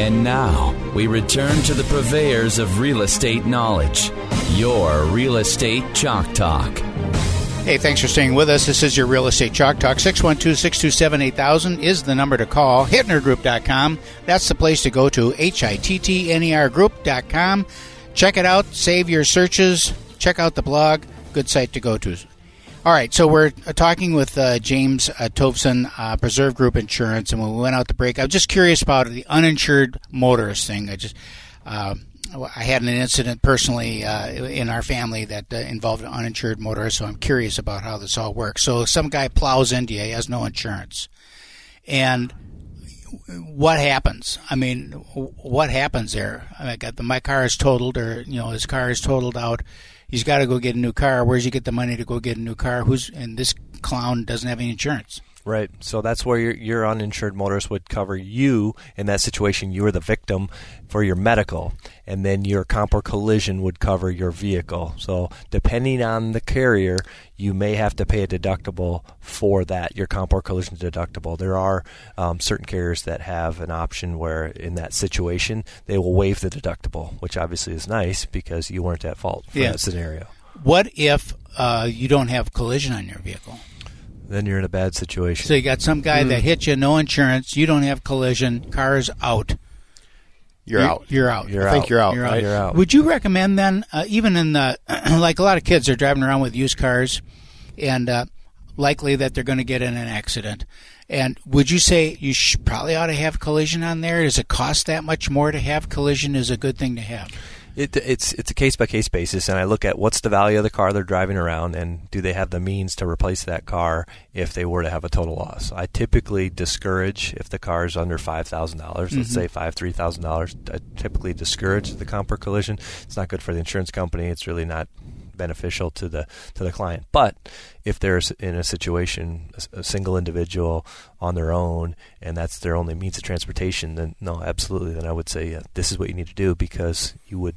And now we return to the purveyors of real estate knowledge, your Real Estate Chalk Talk. Hey, thanks for staying with us. This is your Real Estate Chalk Talk. 612 627 8000 is the number to call. HittnerGroup.com. That's the place to go to. H I T T N E R Group.com. Check it out. Save your searches. Check out the blog. Good site to go to. All right, so we're uh, talking with uh, James uh, Thovson, uh, Preserve Group Insurance, and when we went out to break, I was just curious about the uninsured motorist thing. I just, uh, I had an incident personally uh, in our family that uh, involved an uninsured motorist, so I'm curious about how this all works. So some guy plows into you, he has no insurance, and what happens? I mean, what happens there? I got the, my car is totaled, or you know, his car is totaled out he's got to go get a new car. Where's he get the money to go get a new car? Who's and this clown doesn't have any insurance. Right. So that's where your, your uninsured motorist would cover you in that situation. You were the victim for your medical, and then your comp or collision would cover your vehicle. So depending on the carrier, you may have to pay a deductible for that, your comp or collision deductible. There are um, certain carriers that have an option where, in that situation, they will waive the deductible, which obviously is nice because you weren't at fault for Yeah. that scenario. What if uh, you don't have collision on your vehicle? Then you're in a bad situation. So you got some guy that hit you, no insurance, you don't have collision, car's out. You're out. You're out. You're I think out. you're out. You're right? You're out. Would you recommend then, uh, even in the like a lot of kids are driving around with used cars, and uh, likely that they're going to get in an accident. And would you say you sh- probably ought to have collision on there? Does it cost that much more to have collision? Is a good thing to have? It, it's it's a case by case basis, and I look at what's the value of the car they're driving around, and do they have the means to replace that car if they were to have a total loss. I typically discourage if the car is under five thousand dollars. Let's mm-hmm. say five three thousand dollars. I typically discourage the comp collision. It's not good for the insurance company. It's really not beneficial to the to the client. But if there's in a situation a, a single individual on their own and that's their only means of transportation, then no, absolutely. Then I would say yeah, this is what you need to do because you would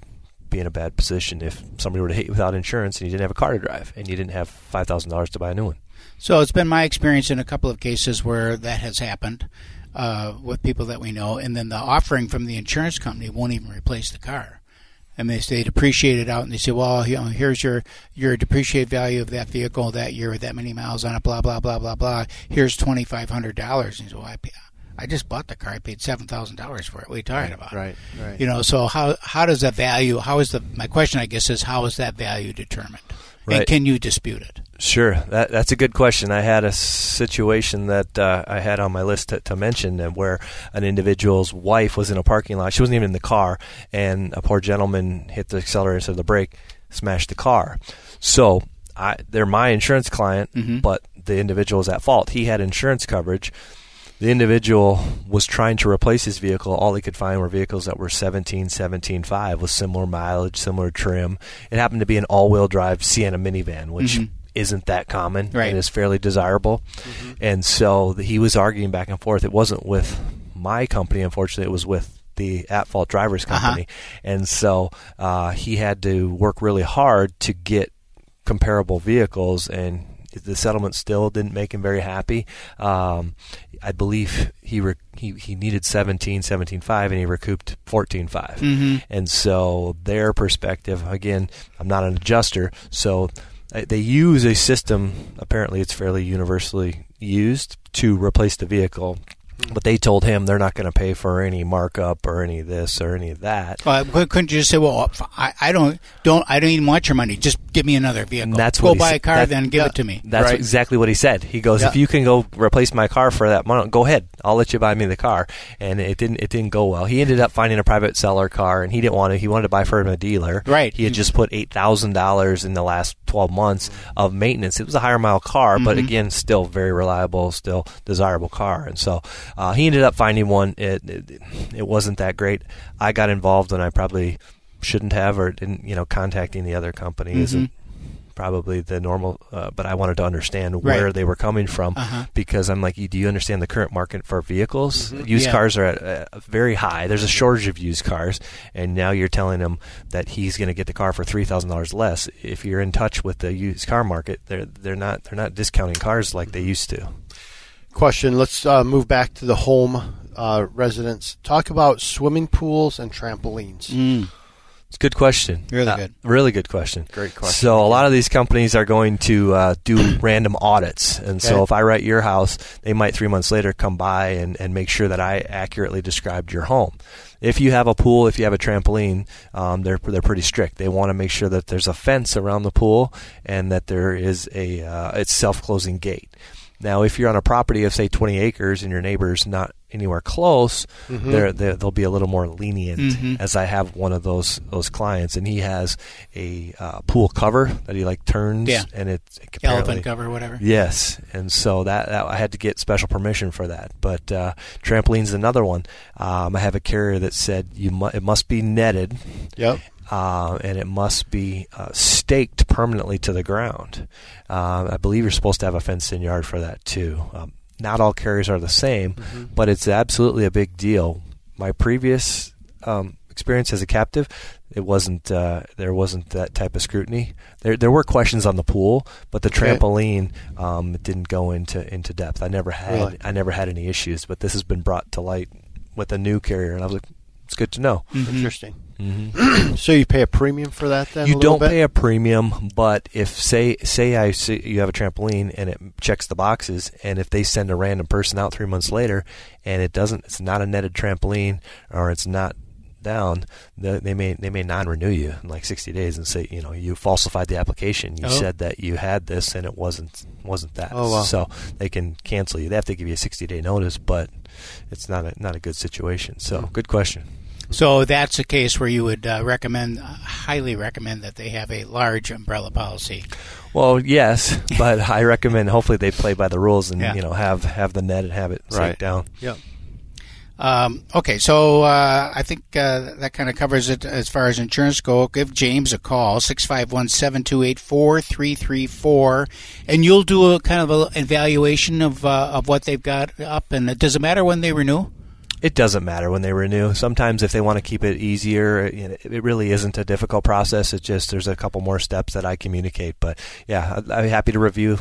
be in a bad position if somebody were to hit you without insurance and you didn't have a car to drive and you didn't have five thousand dollars to buy a new one. So it's been my experience in a couple of cases where that has happened uh, with people that we know, and then the offering from the insurance company won't even replace the car. Mean, they depreciate it out, and they say, "Well, you oh, know, here's your your depreciated value of that vehicle that year with that many miles on it, blah blah blah blah blah. Here's twenty five hundred dollars." And you say, "Well, I, I just bought the car. I paid seven thousand dollars for it. What are you talking about?" Right. Right. You know, so how how does that value? How is the my question? I guess is how is that value determined? And can you dispute it? Sure, that that's a good question. I had a situation that uh, I had on my list to, to mention, uh, where an individual's wife was in a parking lot. She wasn't even in the car, and a poor gentleman hit the accelerator instead of the brake, smashed the car. So I, they're my insurance client, mm-hmm. but the individual is at fault. He had insurance coverage. The individual was trying to replace his vehicle. All he could find were vehicles that were 17, 17.5 with similar mileage, similar trim. It happened to be an all-wheel drive Sienna minivan, which mm-hmm. Isn't that common Right. and is fairly desirable. And so he was arguing back and forth. It wasn't with my company, unfortunately. It was with the at fault drivers company. And so uh, he had to work really hard to get comparable vehicles and the settlement still didn't make him very happy. Um, I believe he re- he he needed 17, 17.5 and he recouped 14.5. And so their perspective, again, I'm not an adjuster, so Uh, they use a system. Apparently, it's fairly universally used to replace the vehicle. But they told him they're not going to pay for any markup or any of this or any of that. Well, couldn't you just say, "Well, I, I don't, don't, I don't even want your money. Just give me another vehicle. And that's go what he buy said. a car, That- then give yeah. it to me." That's Right. exactly what he said. He goes, Yeah. "If you can go replace my car for that money, go ahead. I'll let you buy me the car." And it didn't. It didn't go well. He ended up finding a private seller car, and he didn't want to. He wanted to buy from a dealer. Right. He had just put eight thousand dollars in the last twelve months of maintenance. It was a higher mile car, but mm-hmm. again, still very reliable, still desirable car. And so uh, he ended up finding one. It, it it wasn't that great. I got involved, and I probably shouldn't have, or didn't. You know, contacting the other company isn't probably the normal, uh, but I wanted to understand where Right. they were coming from Uh-huh. because I'm like, do you understand the current market for vehicles? Used Mm-hmm. Yeah. cars are at, uh, very high. There's a shortage of used cars, and now you're telling him that he's going to get the car for three thousand dollars less. If you're in touch with the used car market, they're they're not they're not discounting cars like they used to. Question. Let's uh, move back to the home uh, residents. Talk about swimming pools and trampolines. Mm. It's a good question. Really Uh, good. Really good question. Great question. So a lot of these companies are going to uh, do random audits, and so if I write your house, they might three months later come by and, and make sure that I accurately described your home. If you have a pool, if you have a trampoline, um, they're they're pretty strict. They want to make sure that there's a fence around the pool and that there is a uh, it's self closing gate. Now, if you're on a property of say 20 acres and your neighbor's not anywhere close, Mm-hmm. they're, they're, they'll be a little more lenient. Mhm. As I have one of those those clients, and he has a uh, pool cover that he like turns, Yeah. and it's it Elephant cover, whatever. Yes, and so that, that I had to get special permission for that. But uh, trampoline's another one. Um, I have a carrier that said you mu- it must be netted, Yep. Uh, and it must be uh, staked permanently to the ground. Uh, I believe you're supposed to have a fenced-in yard for that too. Um, not all carriers are the same, but it's absolutely a big deal. My previous um, experience as a captive, it wasn't uh, there wasn't that type of scrutiny. There there were questions on the pool, but the trampoline um, didn't go into into depth. I never had Really? I never had any issues, but this has been brought to light with a new carrier, and I was like, it's good to know. Mhm. Interesting. hmm So you pay a premium for that then? you a don't bit? pay a premium, but if say say I see you have a trampoline and it checks the boxes, and if they send a random person out three months later and it doesn't, it's not a netted trampoline or it's not down, they may they may non-renew you in like 60 days and say you know you falsified the application. You Oh. said that you had this and it wasn't wasn't that. Oh, wow. So they can cancel you. They have to give you a 60 day notice, but it's not a not a good situation. So Hmm. good question. So that's a case where you would uh, recommend, uh, highly recommend that they have a large umbrella policy. Well, yes, but I recommend hopefully they play by the rules and Yeah. you know have have the net and have it Right. right down. Yep. Um, okay, so uh, I think uh, that kind of covers it as far as insurance go. Give James a call, 651-728-4334, and you'll do a kind of an evaluation of, uh, of what they've got up. And does it matter when they renew? It doesn't matter when they renew. Sometimes if they want to keep it easier, it really isn't a difficult process. It's just there's a couple more steps that I communicate. But yeah, I- I'm happy to review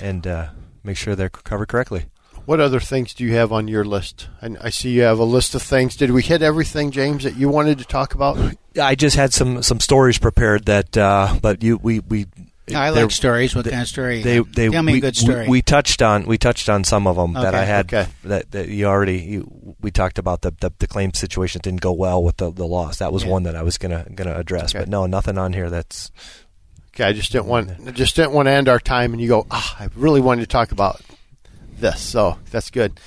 and uh, make sure they're covered correctly. What other things do you have on your list? I, I see you have a list of things. Did we hit everything, James, that you wanted to talk about? I just had some some stories prepared that, uh, but you we we. I like stories. What they- kind of story? They, they, Tell me we, a good story. We, we touched on we touched on some of them that I had Okay. that, that you already you, we talked about the, the the claim situation didn't go well with the, the loss. That was Yeah. one that I was gonna gonna address, Okay. but no, nothing on here that's Okay, I just didn't want I just didn't want to end our time and you go, ah, I really wanted to talk about this. So that's good.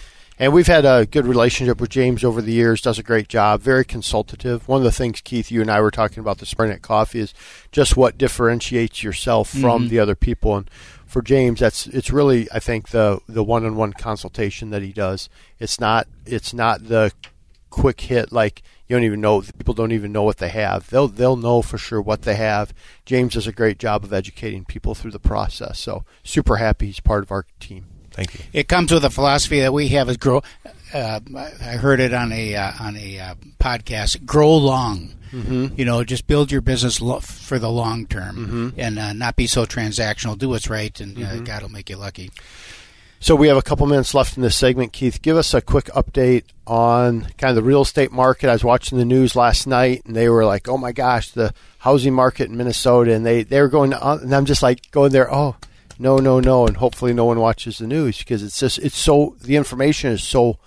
And we've had a good relationship with James over the years. Does a great job. Very consultative. One of the things Keith, you and I were talking about this morning at coffee is just what differentiates yourself from Mhm. the other people. And for James, that's it's really I think the the one on one consultation that he does. It's not it's not the quick hit like you don't even know people don't even know what they have they'll they'll know for sure what they have james does a great job of educating people through the process so super happy he's part of our team thank you. It comes with a philosophy that we have is grow. Uh, I heard it on a uh, on a uh, podcast. Grow long. Mm-hmm. You know, just build your business lo- for the long term, and uh, not be so transactional. Do what's right, and uh, God will make you lucky. so we have a couple minutes left in this segment keith give us a quick update on kind of the real estate market i was watching the news last night and they were like oh my gosh the housing market in minnesota and they they were going on and i'm just like going there oh no no no and hopefully no one watches the news because it's just it's so the information is so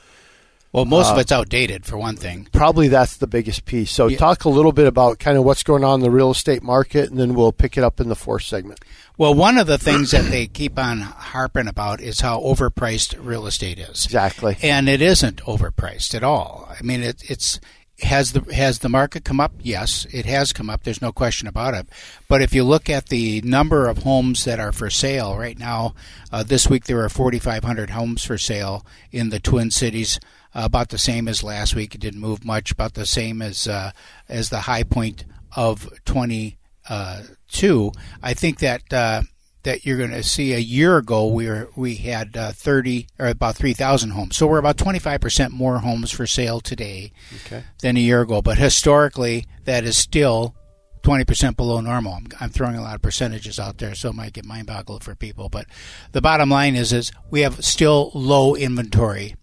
Well, most Uh, of it's outdated, for one thing. probably that's the biggest piece. So Yeah. talk a little bit about kind of what's going on in the real estate market, and then we'll pick it up in the fourth segment. Well, one of the things that they keep on harping about is how overpriced real estate is. Exactly. and it isn't overpriced at all. I mean, it, it's has the has the market come up? Yes, it has come up. There's no question about it. But if you look at the number of homes that are for sale right now, uh, this week there are 4,500 homes for sale in the Twin Cities. Uh, about the same as last week. It didn't move much. About the same as uh, as the high point of 22. I think that. That you're going to see a year ago we were we had uh, 30 or about 3,000 homes. So we're about 25% more homes for sale today Okay. than a year ago. But historically, that is still 20% below normal. I'm, I'm throwing a lot of percentages out there, so it might get mind boggled for people. But the bottom line is, is we have still low inventory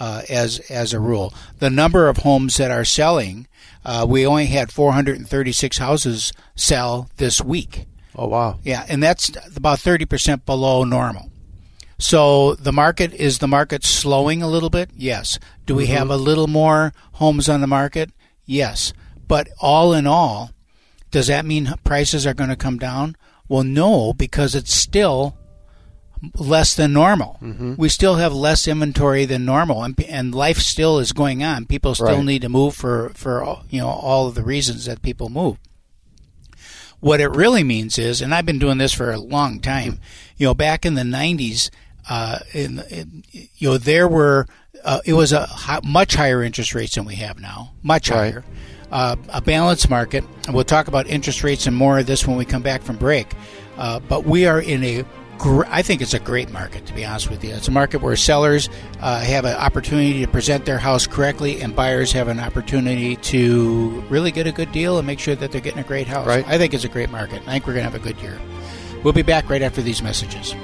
uh, as as a rule. The number of homes that are selling, uh, we only had 436 houses sell this week. Oh wow! Yeah, and that's about 30 percent below normal. So the market is the market slowing a little bit? Yes. Do we have mm-hmm. a little more homes on the market? Yes. But all in all, does that mean prices are going to come down? Well, no, because it's still less than normal. Mm-hmm. We still have less inventory than normal, and, and life still is going on. People still Right. need to move for for you know all of the reasons that people move. What it really means is, and I've been doing this for a long time. You know, back in the '90s, uh, in, in you know there were uh, it was a much higher interest rates than we have now, much Right. higher. Uh, a balanced market. And we'll talk about interest rates and more of this when we come back from break. Uh, but we are in a gr- I think it's a great market, to be honest with you. It's a market where sellers uh, have an opportunity to present their house correctly, and buyers have an opportunity to really get a good deal and make sure that they're getting a great house. Right. I think it's a great market. I think we're going to have a good year. We'll be back right after these messages.